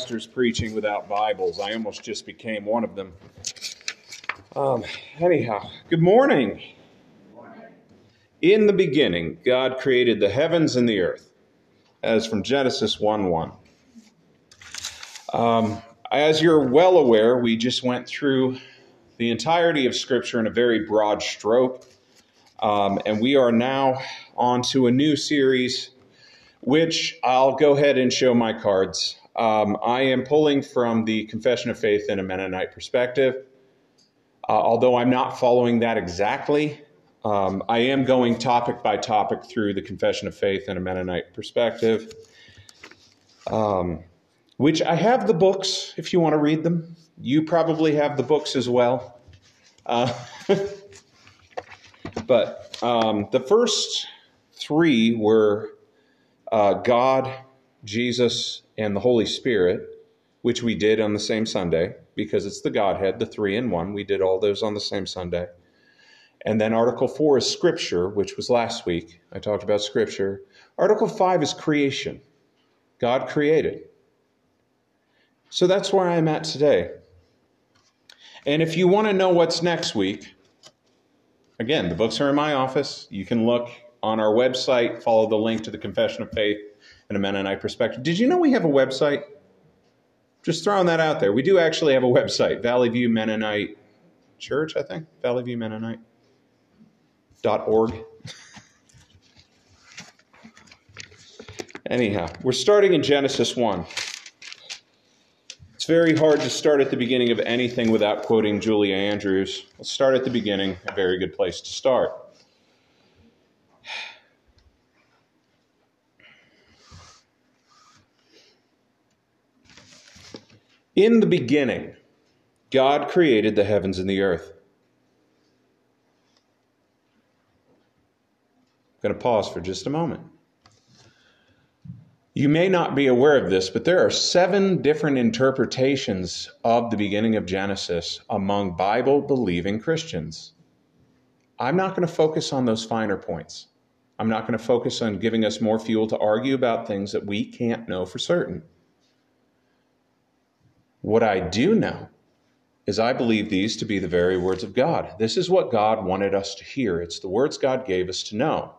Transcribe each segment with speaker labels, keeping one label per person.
Speaker 1: pastors preaching without Bibles. I almost just became one of them. Um, anyhow, good morning. In the beginning, God created the heavens and the earth, as from Genesis 1 1. Um, as you're well aware, we just went through the entirety of Scripture in a very broad stroke, um, and we are now on to a new series, which I'll go ahead and show my cards. Um, I am pulling from the Confession of Faith in a Mennonite perspective. Uh, although I'm not following that exactly, um, I am going topic by topic through the Confession of Faith in a Mennonite perspective, um, which I have the books if you want to read them. You probably have the books as well. Uh, but um, the first three were uh, God, Jesus, and the Holy Spirit, which we did on the same Sunday because it's the Godhead, the three in one. We did all those on the same Sunday. And then Article 4 is Scripture, which was last week. I talked about Scripture. Article 5 is creation. God created. So that's where I'm at today. And if you want to know what's next week, again, the books are in my office. You can look on our website, follow the link to the Confession of Faith and a Mennonite perspective. Did you know we have a website? Just throwing that out there. We do actually have a website, Valley View Mennonite Church, I think. Valley View Mennonite. Dot org. Anyhow, we're starting in Genesis 1. It's very hard to start at the beginning of anything without quoting Julie Andrews. Let's start at the beginning, a very good place to start. In the beginning, God created the heavens and the earth. I'm going to pause for just a moment. You may not be aware of this, but there are seven different interpretations of the beginning of Genesis among Bible believing Christians. I'm not going to focus on those finer points. I'm not going to focus on giving us more fuel to argue about things that we can't know for certain. What I do know is I believe these to be the very words of God. This is what God wanted us to hear. It's the words God gave us to know.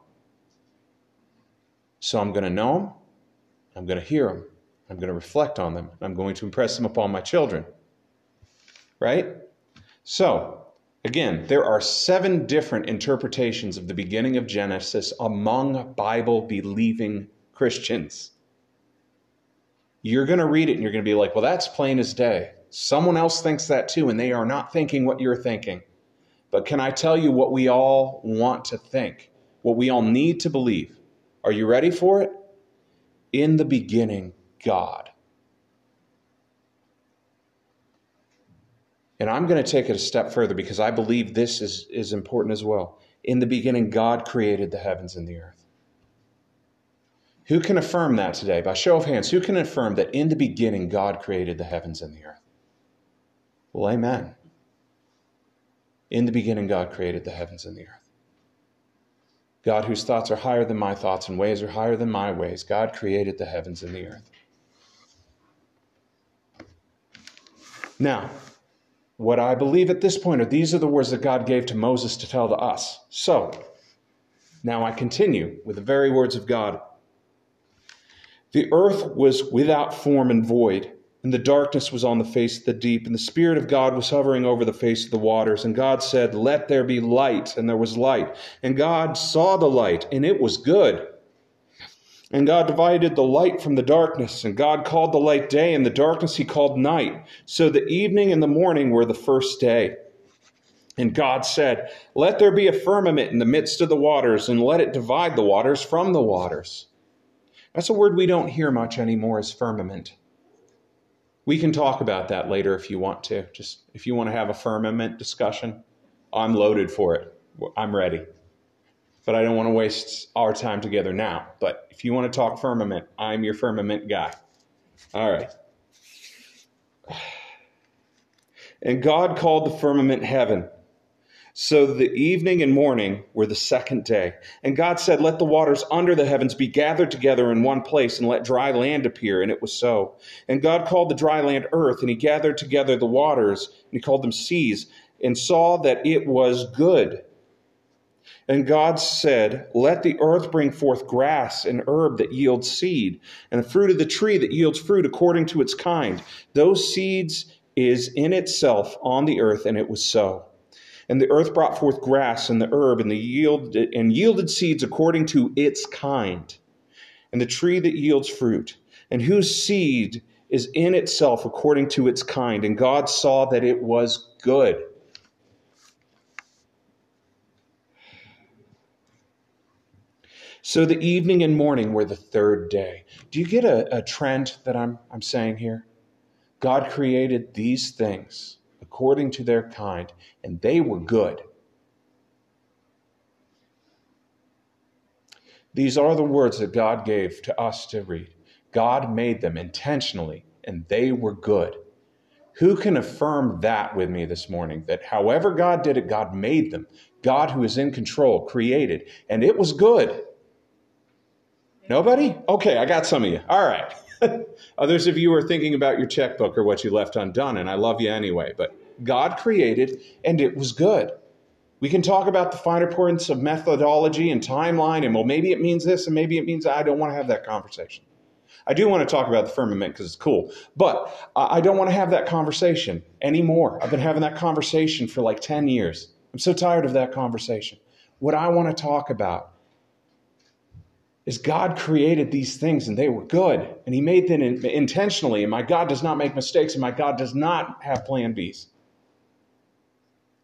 Speaker 1: So I'm going to know them, I'm going to hear them, I'm going to reflect on them, I'm going to impress them upon my children. Right? So, again, there are seven different interpretations of the beginning of Genesis among Bible believing Christians. You're going to read it and you're going to be like, well, that's plain as day. Someone else thinks that too, and they are not thinking what you're thinking. But can I tell you what we all want to think? What we all need to believe? Are you ready for it? In the beginning, God. And I'm going to take it a step further because I believe this is, is important as well. In the beginning, God created the heavens and the earth. Who can affirm that today? By show of hands, who can affirm that in the beginning God created the heavens and the earth? Well, amen. In the beginning, God created the heavens and the earth. God, whose thoughts are higher than my thoughts and ways are higher than my ways, God created the heavens and the earth. Now, what I believe at this point are these are the words that God gave to Moses to tell to us. So, now I continue with the very words of God the earth was without form and void, and the darkness was on the face of the deep, and the Spirit of God was hovering over the face of the waters. And God said, Let there be light, and there was light. And God saw the light, and it was good. And God divided the light from the darkness, and God called the light day, and the darkness he called night. So the evening and the morning were the first day. And God said, Let there be a firmament in the midst of the waters, and let it divide the waters from the waters. That's a word we don't hear much anymore is firmament. We can talk about that later if you want to. Just if you want to have a firmament discussion, I'm loaded for it. I'm ready. But I don't want to waste our time together now. But if you want to talk firmament, I'm your firmament guy. All right. And God called the firmament heaven. So the evening and morning were the second day. And God said, Let the waters under the heavens be gathered together in one place, and let dry land appear. And it was so. And God called the dry land earth, and he gathered together the waters, and he called them seas, and saw that it was good. And God said, Let the earth bring forth grass and herb that yields seed, and the fruit of the tree that yields fruit according to its kind. Those seeds is in itself on the earth, and it was so. And the earth brought forth grass and the herb and the yield and yielded seeds according to its kind. And the tree that yields fruit, and whose seed is in itself according to its kind. And God saw that it was good. So the evening and morning were the third day. Do you get a, a trend that I'm, I'm saying here? God created these things according to their kind, and they were good. These are the words that God gave to us to read. God made them intentionally, and they were good. Who can affirm that with me this morning? That however God did it, God made them. God, who is in control, created, and it was good. Nobody? Okay, I got some of you. All right. Others of you are thinking about your checkbook or what you left undone, and I love you anyway. But God created, and it was good. We can talk about the finer points of methodology and timeline, and well, maybe it means this, and maybe it means I don't want to have that conversation. I do want to talk about the firmament because it's cool, but I don't want to have that conversation anymore. I've been having that conversation for like 10 years. I'm so tired of that conversation. What I want to talk about is God created these things and they were good, and He made them intentionally, and my God does not make mistakes, and my God does not have plan Bs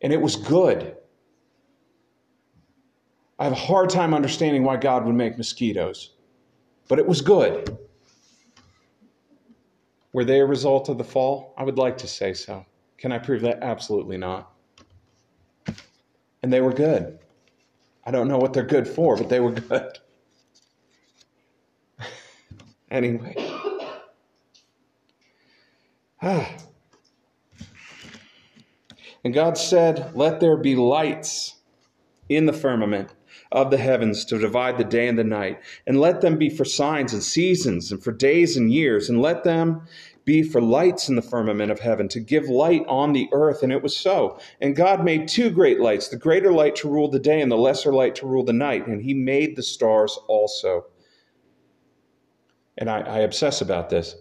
Speaker 1: and it was good. I have a hard time understanding why God would make mosquitoes, but it was good. Were they a result of the fall? I would like to say so. Can I prove that? Absolutely not. And they were good. I don't know what they're good for, but they were good. anyway. Ah. And God said, Let there be lights in the firmament of the heavens to divide the day and the night, and let them be for signs and seasons, and for days and years, and let them be for lights in the firmament of heaven to give light on the earth. And it was so. And God made two great lights, the greater light to rule the day, and the lesser light to rule the night. And He made the stars also. And I, I obsess about this.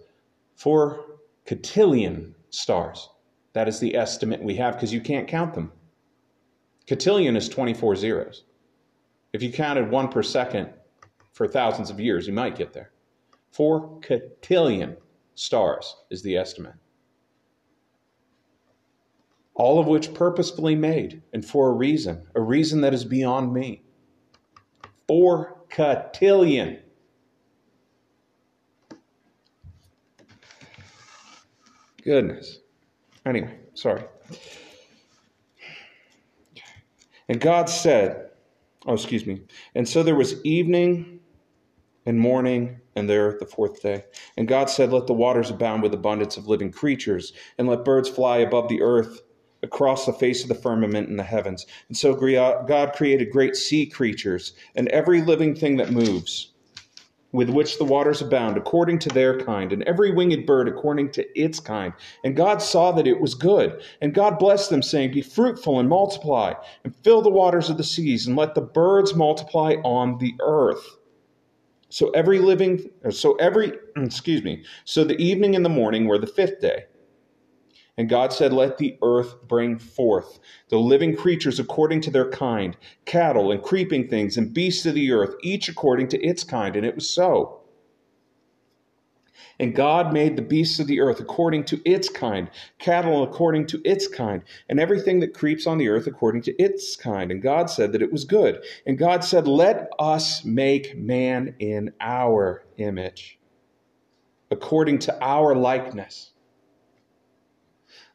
Speaker 1: Four cotillion stars. That is the estimate we have because you can't count them. Cotillion is 24 zeros. If you counted one per second for thousands of years, you might get there. Four cotillion stars is the estimate. All of which purposefully made and for a reason, a reason that is beyond me. Four cotillion. Goodness. Anyway, sorry. And God said, oh, excuse me. And so there was evening and morning, and there the fourth day. And God said, Let the waters abound with abundance of living creatures, and let birds fly above the earth across the face of the firmament in the heavens. And so God created great sea creatures and every living thing that moves with which the waters abound, according to their kind, and every winged bird according to its kind. And God saw that it was good. And God blessed them, saying, Be fruitful and multiply, and fill the waters of the seas, and let the birds multiply on the earth. So every living, so every, excuse me, so the evening and the morning were the fifth day. And God said, Let the earth bring forth the living creatures according to their kind, cattle and creeping things and beasts of the earth, each according to its kind. And it was so. And God made the beasts of the earth according to its kind, cattle according to its kind, and everything that creeps on the earth according to its kind. And God said that it was good. And God said, Let us make man in our image, according to our likeness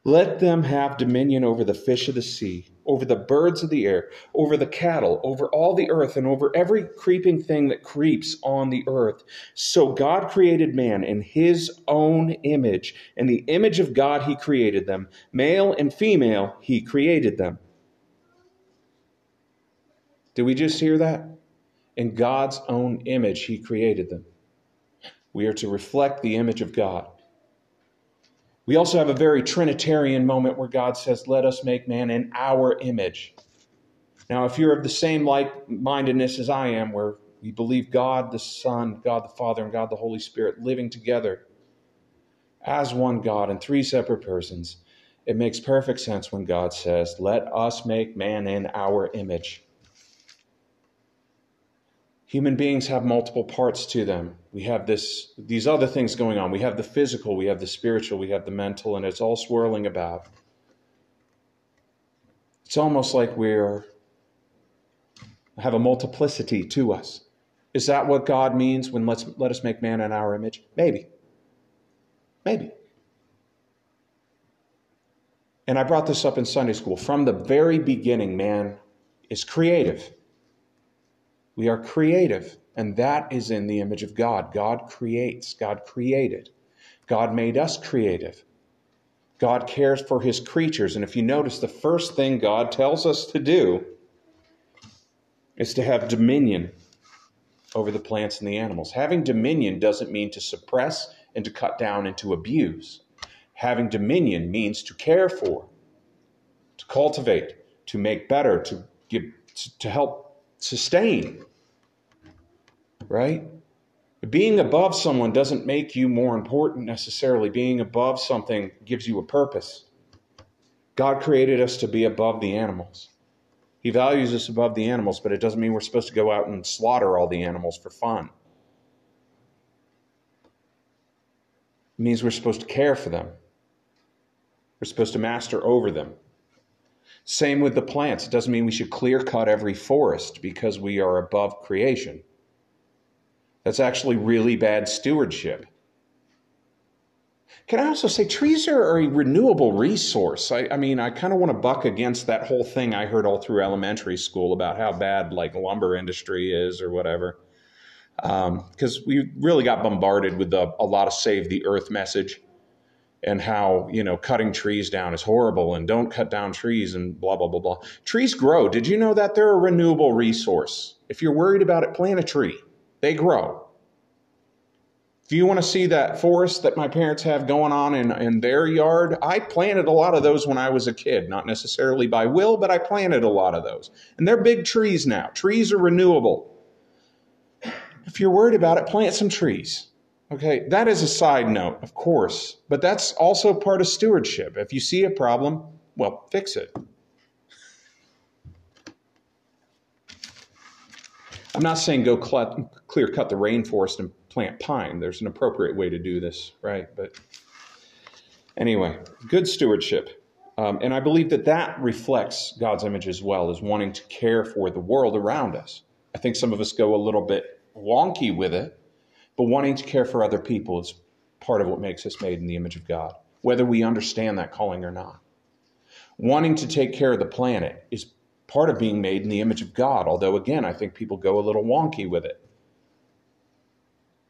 Speaker 1: let them have dominion over the fish of the sea, over the birds of the air, over the cattle, over all the earth, and over every creeping thing that creeps on the earth. So God created man in his own image. In the image of God, he created them. Male and female, he created them. Did we just hear that? In God's own image, He created them. We are to reflect the image of God. We also have a very Trinitarian moment where God says, Let us make man in our image. Now, if you're of the same like mindedness as I am, where we believe God the Son, God the Father, and God the Holy Spirit living together as one God in three separate persons, it makes perfect sense when God says, Let us make man in our image. Human beings have multiple parts to them. We have this, these other things going on. We have the physical, we have the spiritual, we have the mental, and it's all swirling about. It's almost like we're have a multiplicity to us. Is that what God means when let's let us make man in our image? Maybe. Maybe. And I brought this up in Sunday school. From the very beginning, man is creative. We are creative, and that is in the image of God. God creates, God created. God made us creative. God cares for his creatures. And if you notice, the first thing God tells us to do is to have dominion over the plants and the animals. Having dominion doesn't mean to suppress and to cut down and to abuse. Having dominion means to care for, to cultivate, to make better, to give, to help sustain. Right? Being above someone doesn't make you more important necessarily. Being above something gives you a purpose. God created us to be above the animals. He values us above the animals, but it doesn't mean we're supposed to go out and slaughter all the animals for fun. It means we're supposed to care for them. We're supposed to master over them. Same with the plants. It doesn't mean we should clear cut every forest because we are above creation. That's actually really bad stewardship. Can I also say trees are a renewable resource? I, I mean, I kind of want to buck against that whole thing I heard all through elementary school about how bad like lumber industry is or whatever. Because um, we really got bombarded with a lot of save the earth message and how you know cutting trees down is horrible and don't cut down trees and blah blah blah blah trees grow did you know that they're a renewable resource if you're worried about it plant a tree they grow. If you want to see that forest that my parents have going on in, in their yard i planted a lot of those when i was a kid. Not necessarily by will but i planted a lot of those. And they're big trees now. Trees are renewable. If you're worried about it plant some trees Okay, that is a side note, of course, but that's also part of stewardship. If you see a problem, well, fix it. I'm not saying go clear cut the rainforest and plant pine. There's an appropriate way to do this, right? But anyway, good stewardship. Um, and I believe that that reflects God's image as well as wanting to care for the world around us. I think some of us go a little bit wonky with it but wanting to care for other people is part of what makes us made in the image of God, whether we understand that calling or not. Wanting to take care of the planet is part of being made in the image of God, although, again, I think people go a little wonky with it.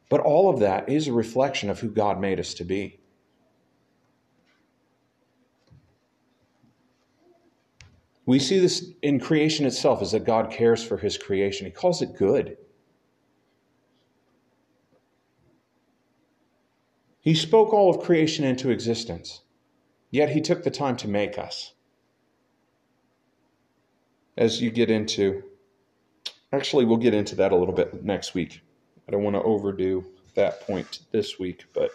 Speaker 1: But all of that is a reflection of who God made us to be. We see this in creation itself is that God cares for his creation. He calls it good. He spoke all of creation into existence, yet he took the time to make us. As you get into, actually, we'll get into that a little bit next week. I don't want to overdo that point this week, but.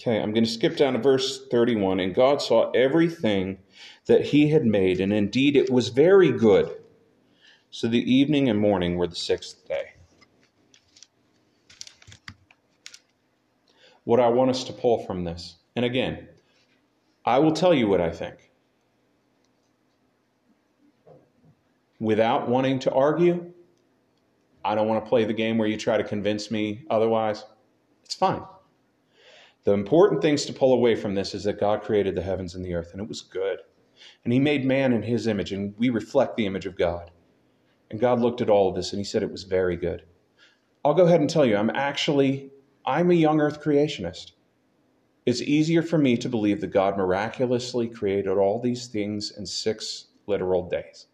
Speaker 1: Okay, I'm going to skip down to verse 31. And God saw everything that he had made, and indeed it was very good. So the evening and morning were the sixth day. What I want us to pull from this, and again, I will tell you what I think. Without wanting to argue, I don't want to play the game where you try to convince me otherwise. It's fine. The important things to pull away from this is that God created the heavens and the earth, and it was good. And He made man in His image, and we reflect the image of God. And God looked at all of this and he said it was very good. I'll go ahead and tell you, I'm actually, I'm a young earth creationist. It's easier for me to believe that God miraculously created all these things in six literal days.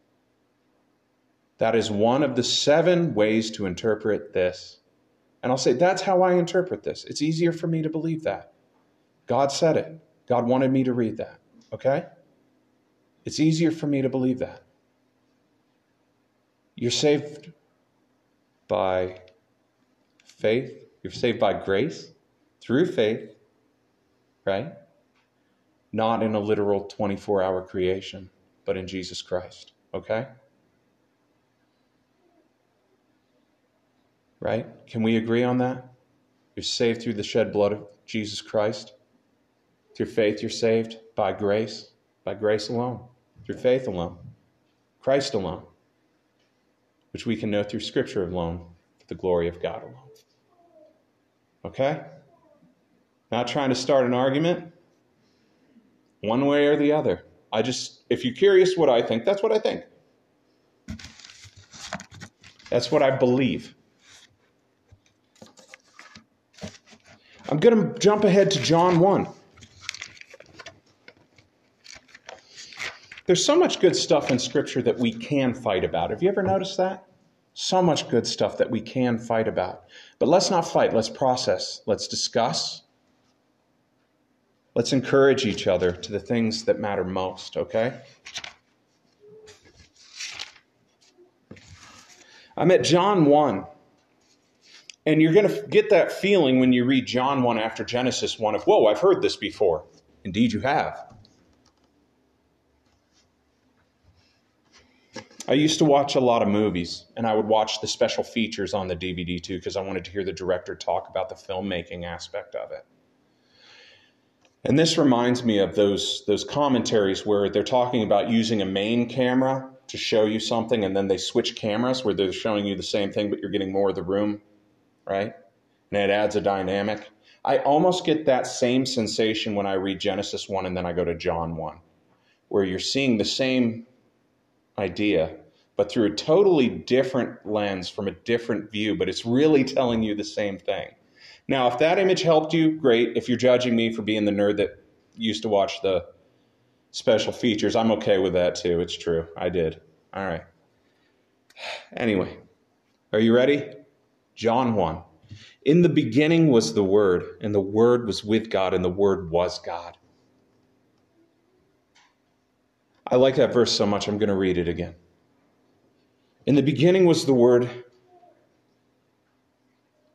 Speaker 1: That is one of the seven ways to interpret this. And I'll say, that's how I interpret this. It's easier for me to believe that. God said it. God wanted me to read that. Okay? It's easier for me to believe that. You're saved by faith, you're saved by grace through faith, right? Not in a literal 24 hour creation, but in Jesus Christ. Okay? Right? Can we agree on that? You're saved through the shed blood of Jesus Christ. Through faith, you're saved by grace, by grace alone, through faith alone, Christ alone, which we can know through Scripture alone, for the glory of God alone. Okay? Not trying to start an argument, one way or the other. I just, if you're curious what I think, that's what I think. That's what I believe. I'm going to jump ahead to John 1. There's so much good stuff in Scripture that we can fight about. Have you ever noticed that? So much good stuff that we can fight about. But let's not fight, let's process, let's discuss. Let's encourage each other to the things that matter most, okay? I'm at John 1. And you're going to get that feeling when you read John 1 after Genesis 1 of, whoa, I've heard this before. Indeed, you have. I used to watch a lot of movies, and I would watch the special features on the DVD too, because I wanted to hear the director talk about the filmmaking aspect of it. And this reminds me of those, those commentaries where they're talking about using a main camera to show you something, and then they switch cameras where they're showing you the same thing, but you're getting more of the room, right? And it adds a dynamic. I almost get that same sensation when I read Genesis 1 and then I go to John 1, where you're seeing the same idea, but through a totally different lens from a different view, but it's really telling you the same thing. Now, if that image helped you, great. If you're judging me for being the nerd that used to watch the special features, I'm okay with that too. It's true. I did. All right. Anyway, are you ready? John 1. In the beginning was the Word, and the Word was with God, and the Word was God. I like that verse so much, I'm going to read it again. In the beginning was the Word,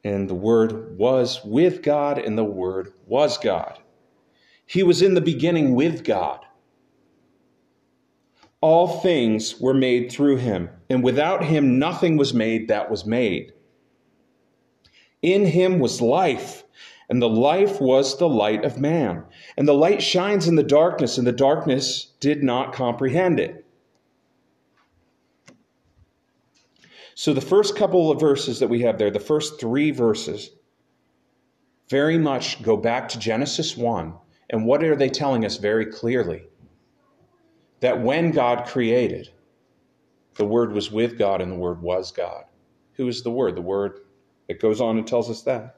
Speaker 1: and the Word was with God, and the Word was God. He was in the beginning with God. All things were made through him, and without him nothing was made that was made. In him was life, and the life was the light of man. And the light shines in the darkness, and the darkness did not comprehend it. So, the first couple of verses that we have there, the first three verses, very much go back to Genesis 1. And what are they telling us very clearly? That when God created, the Word was with God and the Word was God. Who is the Word? The Word, it goes on and tells us that.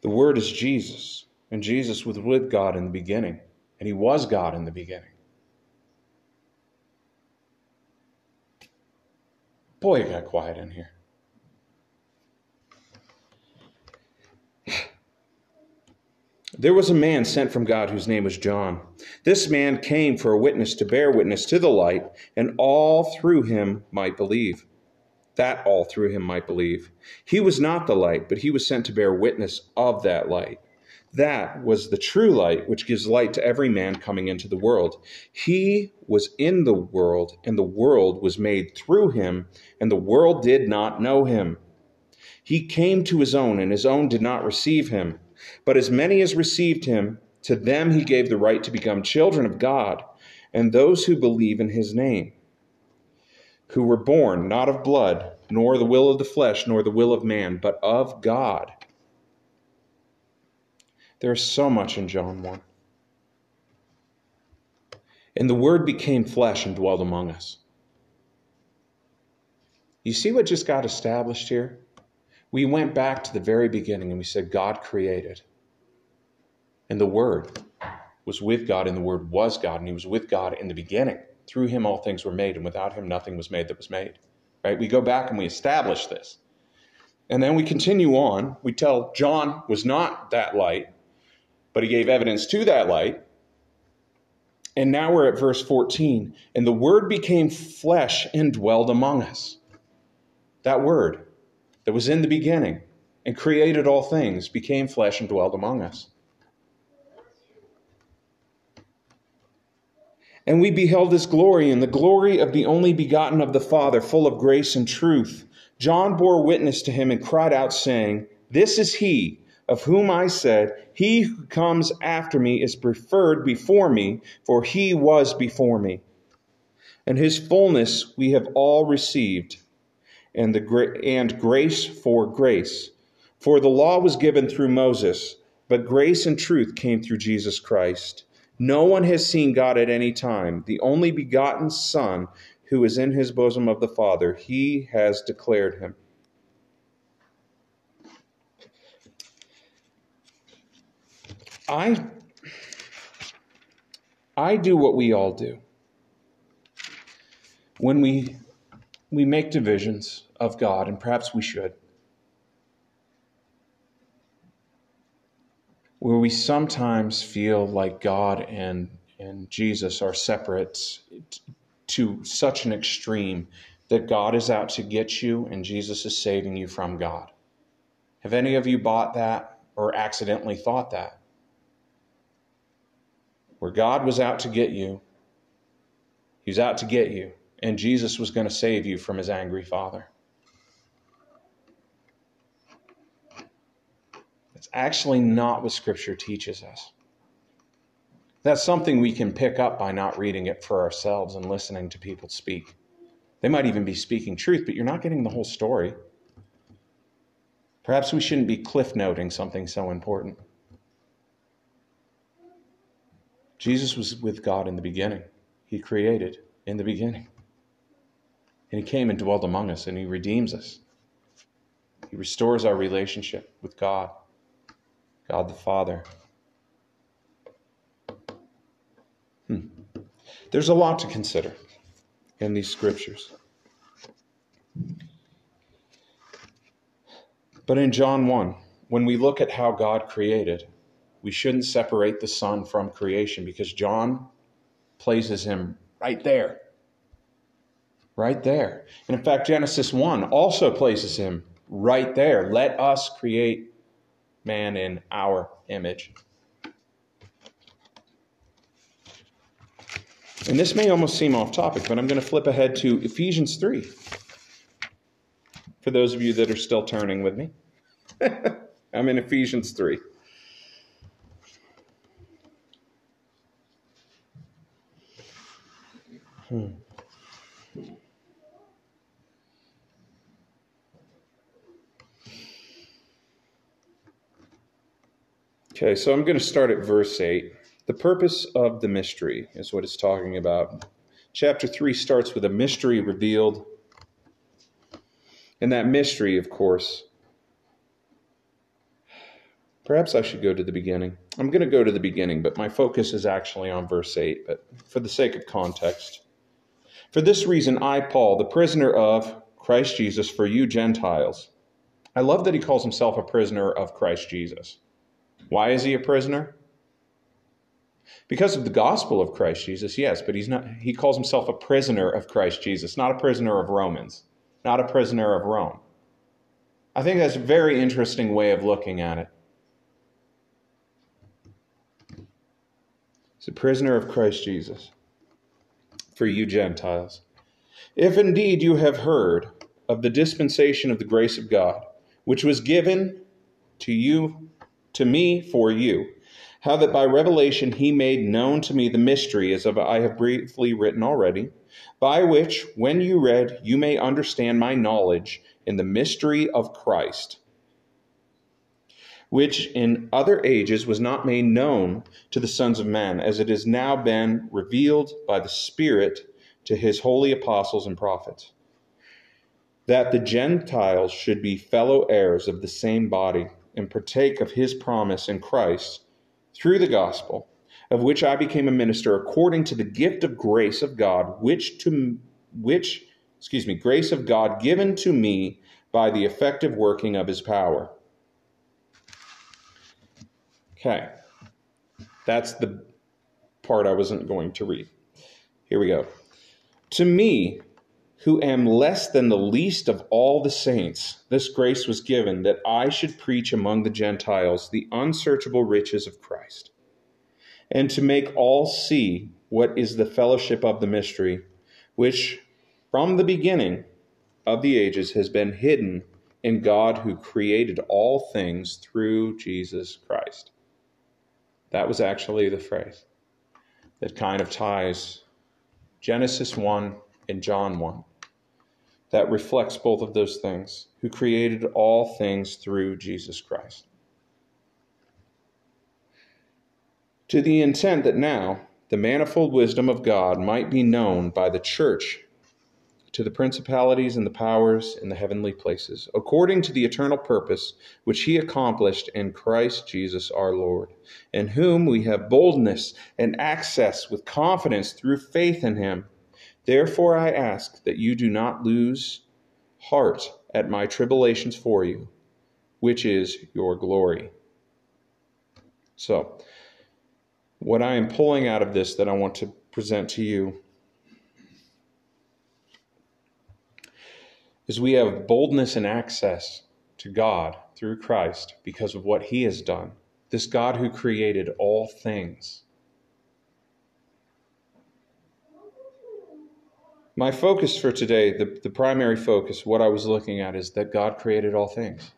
Speaker 1: The Word is Jesus, and Jesus was with God in the beginning, and He was God in the beginning. Boy, it got quiet in here. There was a man sent from God whose name was John. This man came for a witness to bear witness to the light, and all through him might believe. That all through him might believe. He was not the light, but he was sent to bear witness of that light. That was the true light, which gives light to every man coming into the world. He was in the world, and the world was made through him, and the world did not know him. He came to his own, and his own did not receive him. But as many as received him, to them he gave the right to become children of God, and those who believe in his name, who were born not of blood, nor the will of the flesh, nor the will of man, but of God. There's so much in John 1. And the Word became flesh and dwelled among us. You see what just got established here? We went back to the very beginning and we said, God created. And the Word was with God, and the Word was God, and He was with God in the beginning. Through Him, all things were made, and without Him, nothing was made that was made. Right? We go back and we establish this. And then we continue on. We tell John was not that light, but he gave evidence to that light. And now we're at verse 14. And the Word became flesh and dwelled among us. That Word that was in the beginning and created all things became flesh and dwelled among us. And we beheld his glory, and the glory of the only begotten of the Father, full of grace and truth. John bore witness to him and cried out, saying, This is he of whom I said, He who comes after me is preferred before me, for he was before me. And his fullness we have all received, and, the, and grace for grace. For the law was given through Moses, but grace and truth came through Jesus Christ. No one has seen God at any time. The only begotten Son, who is in his bosom of the Father, he has declared him. I I do what we all do. When we we make divisions of God, and perhaps we should, where we sometimes feel like God and, and Jesus are separate to such an extreme that God is out to get you and Jesus is saving you from God. Have any of you bought that or accidentally thought that? Where God was out to get you, He was out to get you, and Jesus was going to save you from His angry Father. That's actually not what Scripture teaches us. That's something we can pick up by not reading it for ourselves and listening to people speak. They might even be speaking truth, but you're not getting the whole story. Perhaps we shouldn't be cliff noting something so important. Jesus was with God in the beginning. He created in the beginning. And He came and dwelt among us, and He redeems us. He restores our relationship with God. God the Father. Hmm. There's a lot to consider in these scriptures. But in John 1, when we look at how God created, we shouldn't separate the Son from creation because John places him right there. Right there. And in fact, Genesis 1 also places him right there. Let us create man in our image. And this may almost seem off topic, but I'm going to flip ahead to Ephesians 3 for those of you that are still turning with me. I'm in Ephesians 3. Hmm. Okay, so I'm going to start at verse 8. The purpose of the mystery is what it's talking about. Chapter 3 starts with a mystery revealed. And that mystery, of course, perhaps I should go to the beginning. I'm going to go to the beginning, but my focus is actually on verse 8, but for the sake of context. For this reason, I, Paul, the prisoner of Christ Jesus, for you Gentiles. I love that he calls himself a prisoner of Christ Jesus. Why is he a prisoner? Because of the gospel of Christ Jesus, yes, but he's not he calls himself a prisoner of Christ Jesus, not a prisoner of Romans, not a prisoner of Rome. I think that's a very interesting way of looking at it. He's a prisoner of Christ Jesus for you Gentiles. If indeed you have heard of the dispensation of the grace of God, which was given to you to me for you. How that by revelation he made known to me the mystery, as of I have briefly written already, by which, when you read, you may understand my knowledge in the mystery of Christ, which in other ages was not made known to the sons of men, as it has now been revealed by the Spirit to his holy apostles and prophets that the Gentiles should be fellow heirs of the same body and partake of his promise in Christ through the gospel, of which I became a minister according to the gift of grace of God, which to which, excuse me, grace of God given to me by the effective working of his power. Okay. That's the part I wasn't going to read. Here we go. To me, who am less than the least of all the saints, this grace was given that I should preach among the Gentiles the unsearchable riches of Christ, and to make all see what is the fellowship of the mystery, which from the beginning of the ages has been hidden in God who created all things through Jesus Christ. That was actually the phrase that kind of ties Genesis 1 and John 1 that reflects both of those things, who created all things through Jesus Christ. To the intent that now the manifold wisdom of God might be known by the church to the principalities and the powers in the heavenly places, according to the eternal purpose which he accomplished in Christ Jesus our Lord, in whom we have boldness and access with confidence through faith in him. Therefore, I ask that you do not lose heart at my tribulations for you, which is your glory. So, what I am pulling out of this that I want to present to you is we have boldness and access to God through Christ because of what he has done. This God who created all things. My focus for today, the, the primary focus, what I was looking at is that God created all things.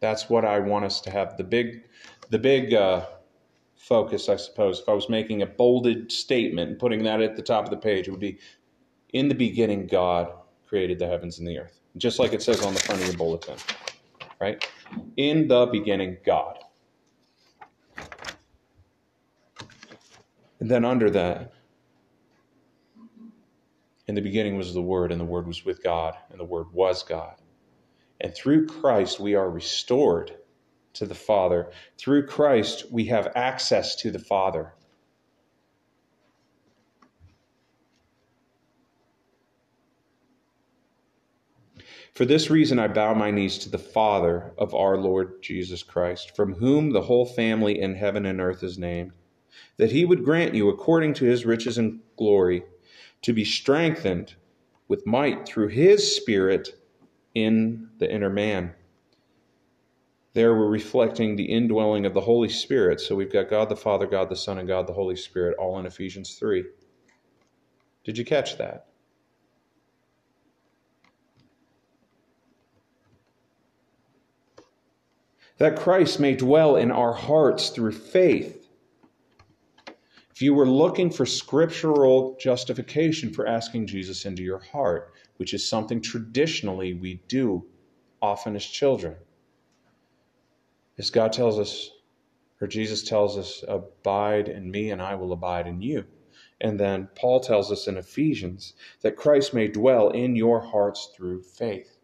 Speaker 1: That's what I want us to have. The big, the big uh, focus, I suppose, if I was making a bolded statement and putting that at the top of the page, it would be In the beginning, God created the heavens and the earth. Just like it says on the front of your bulletin, right? In the beginning, God. And then under that, in the beginning was the Word, and the Word was with God, and the Word was God. And through Christ, we are restored to the Father. Through Christ, we have access to the Father. For this reason, I bow my knees to the Father of our Lord Jesus Christ, from whom the whole family in heaven and earth is named, that he would grant you, according to his riches and glory, to be strengthened with might through his Spirit in the inner man. There we're reflecting the indwelling of the Holy Spirit. So we've got God the Father, God the Son, and God the Holy Spirit, all in Ephesians 3. Did you catch that? That Christ may dwell in our hearts through faith if you were looking for scriptural justification for asking Jesus into your heart, which is something traditionally we do often as children, as God tells us, or Jesus tells us, abide in me and I will abide in you. And then Paul tells us in Ephesians that Christ may dwell in your hearts through faith.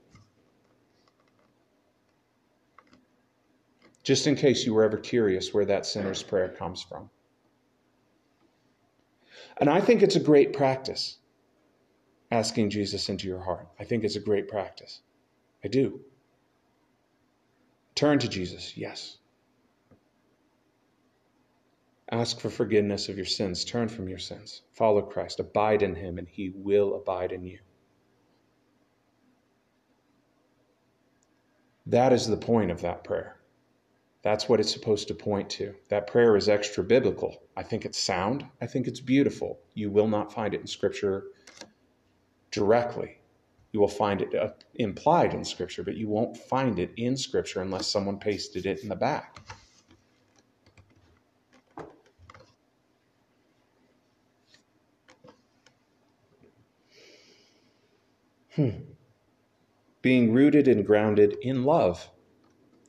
Speaker 1: Just in case you were ever curious where that sinner's prayer comes from. And I think it's a great practice, asking Jesus into your heart. I think it's a great practice. I do. Turn to Jesus, yes. Ask for forgiveness of your sins. Turn from your sins. Follow Christ. Abide in him, and he will abide in you. That is the point of that prayer. That's what it's supposed to point to. That prayer is extra biblical. I think it's sound. I think it's beautiful. You will not find it in Scripture directly. You will find it uh, implied in Scripture, but you won't find it in Scripture unless someone pasted it in the back. Hmm. Being rooted and grounded in love.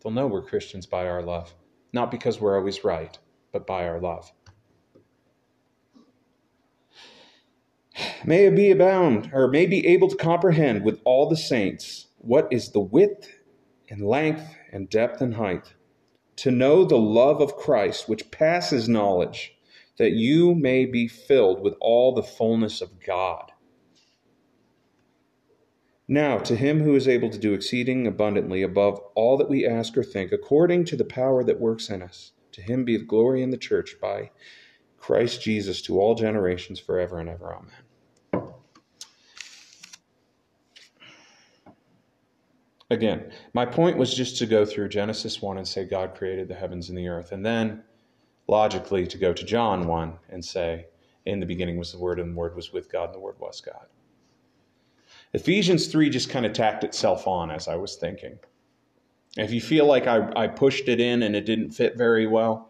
Speaker 1: They'll know we're Christians by our love, not because we're always right, but by our love. May it be abound, or may be able to comprehend with all the saints what is the width and length and depth and height, to know the love of Christ, which passes knowledge, that you may be filled with all the fullness of God. Now, to him who is able to do exceeding abundantly above all that we ask or think, according to the power that works in us, to him be the glory in the church by Christ Jesus to all generations forever and ever. Amen. Again, my point was just to go through Genesis 1 and say God created the heavens and the earth, and then logically to go to John 1 and say, In the beginning was the Word, and the Word was with God, and the Word was God. Ephesians 3 just kind of tacked itself on as I was thinking. If you feel like I, I pushed it in and it didn't fit very well,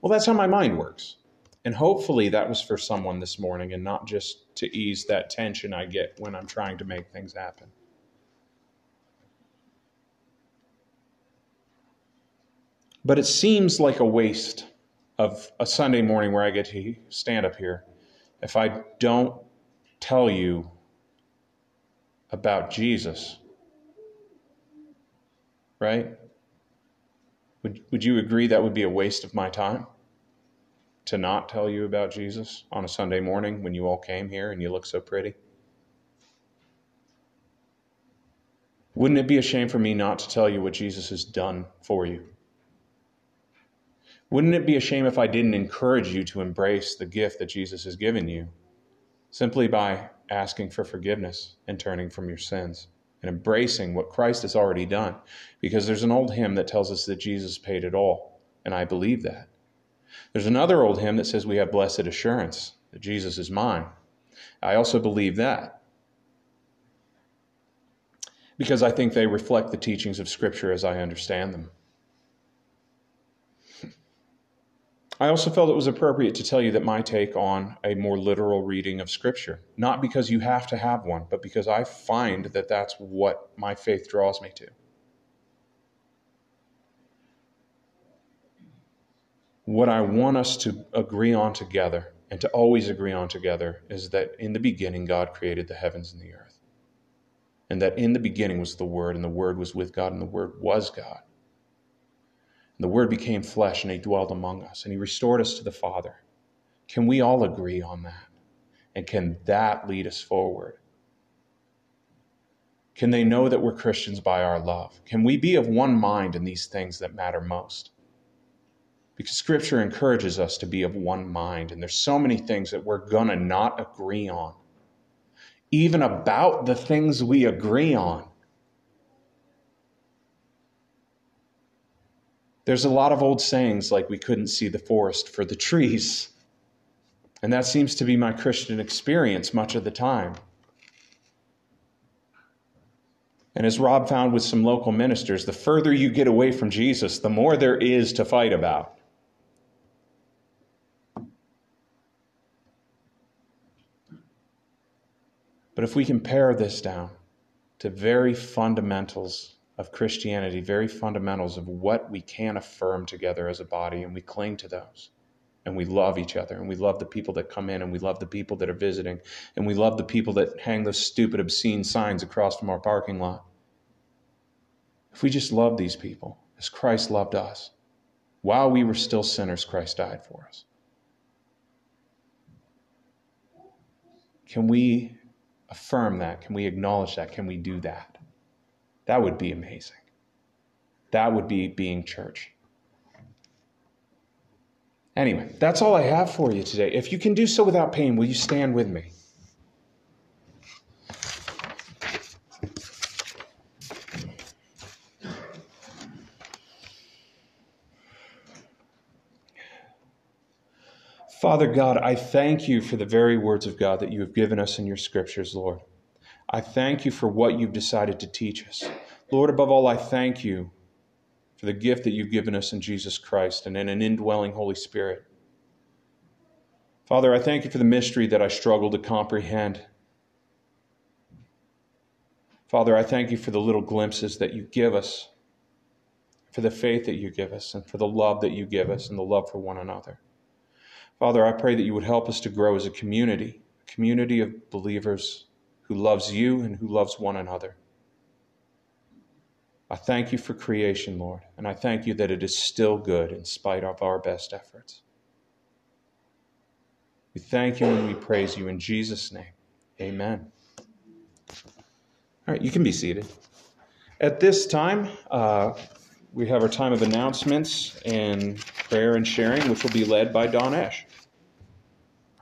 Speaker 1: well, that's how my mind works. And hopefully that was for someone this morning and not just to ease that tension I get when I'm trying to make things happen. But it seems like a waste of a Sunday morning where I get to stand up here if I don't tell you about Jesus. Right? Would, would you agree that would be a waste of my time? To not tell you about Jesus on a Sunday morning when you all came here and you look so pretty? Wouldn't it be a shame for me not to tell you what Jesus has done for you? Wouldn't it be a shame if I didn't encourage you to embrace the gift that Jesus has given you simply by asking for forgiveness and turning from your sins and embracing what Christ has already done? Because there's an old hymn that tells us that Jesus paid it all, and I believe that. There's another old hymn that says we have blessed assurance that Jesus is mine. I also believe that because I think they reflect the teachings of Scripture as I understand them. I also felt it was appropriate to tell you that my take on a more literal reading of Scripture, not because you have to have one, but because I find that that's what my faith draws me to. What I want us to agree on together and to always agree on together is that in the beginning, God created the heavens and the earth. And that in the beginning was the Word, and the Word was with God, and the Word was God. The Word became flesh and He dwelled among us and He restored us to the Father. Can we all agree on that? And can that lead us forward? Can they know that we're Christians by our love? Can we be of one mind in these things that matter most? Because Scripture encourages us to be of one mind, and there's so many things that we're going to not agree on. Even about the things we agree on, There's a lot of old sayings like we couldn't see the forest for the trees. And that seems to be my Christian experience much of the time. And as Rob found with some local ministers, the further you get away from Jesus, the more there is to fight about. But if we can pare this down to very fundamentals of Christianity, very fundamentals of what we can affirm together as a body, and we cling to those. And we love each other, and we love the people that come in, and we love the people that are visiting, and we love the people that hang those stupid, obscene signs across from our parking lot. If we just love these people as Christ loved us, while we were still sinners, Christ died for us. Can we affirm that? Can we acknowledge that? Can we do that? That would be amazing. That would be being church. Anyway, that's all I have for you today. If you can do so without pain, will you stand with me? Father God, I thank you for the very words of God that you have given us in your scriptures, Lord. I thank you for what you've decided to teach us. Lord, above all, I thank you for the gift that you've given us in Jesus Christ and in an indwelling Holy Spirit. Father, I thank you for the mystery that I struggle to comprehend. Father, I thank you for the little glimpses that you give us, for the faith that you give us, and for the love that you give us, and the love for one another. Father, I pray that you would help us to grow as a community, a community of believers who loves you and who loves one another. I thank you for creation, Lord, and I thank you that it is still good in spite of our best efforts. We thank you and we praise you in Jesus' name. Amen. All right, you can be seated. At this time, uh, we have our time of announcements and prayer and sharing, which will be led by Don Ash.